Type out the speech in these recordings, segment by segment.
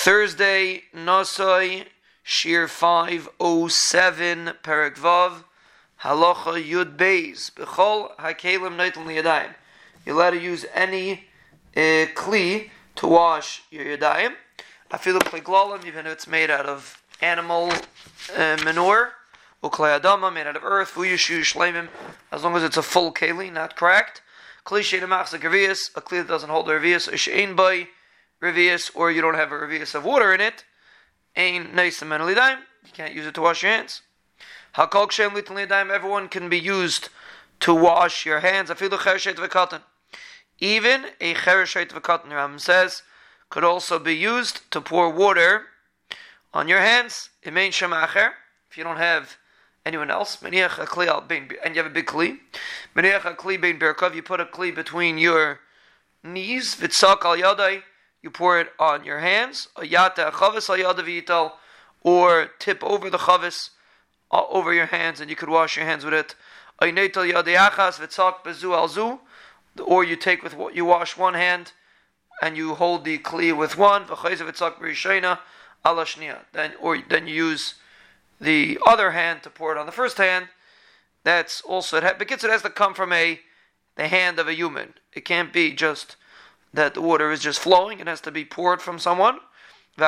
Thursday, Nosoi, Shiur 507, Perek Vav, Halacha Yud Beis, Bechol HaKelim Neitel Yadayim. You're allowed to use any uh, kli to wash your yadayim. Like glalim, even if it's made out of animal uh, manure, or klei adama, made out of earth, vuyushu shleimim, as long as it's a full keli, not cracked. Kli she'nemachs a a kli that doesn't hold a revius, or she'ein by revius, or you don't have a revius of water in it, ain nice and you can't use it to wash your hands. Hakol kshem daim, everyone can be used to wash your hands. Afilu chershet v'katan. Even a chereshet v'katan, Ram says, could also be used to pour water on your hands. Imein shemacher, if you don't have anyone else. Meniach a kli al and you have a big kli. Meniach a kli bein berkov, you put a kli between your knees. Vitzak al yadai, you pour it on your hands. Or tip over the chavis uh, over your hands, and you could wash your hands with it. Or you take with what you wash one hand and you hold the kli with one. Then, or then you use the other hand to pour it on the first hand. That's also it. Because it has to come from a the hand of a human. It can't be just that the water is just flowing. It has to be poured from someone. The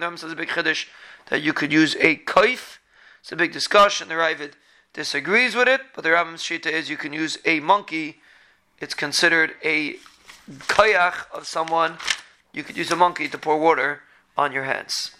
Ram says a big chiddush that you could use a kaif. It's a big discussion. The Raavad disagrees with it, but the Rambam's shita is you can use a monkey. It's considered a kayach of someone, you could use a monkey to pour water on your hands.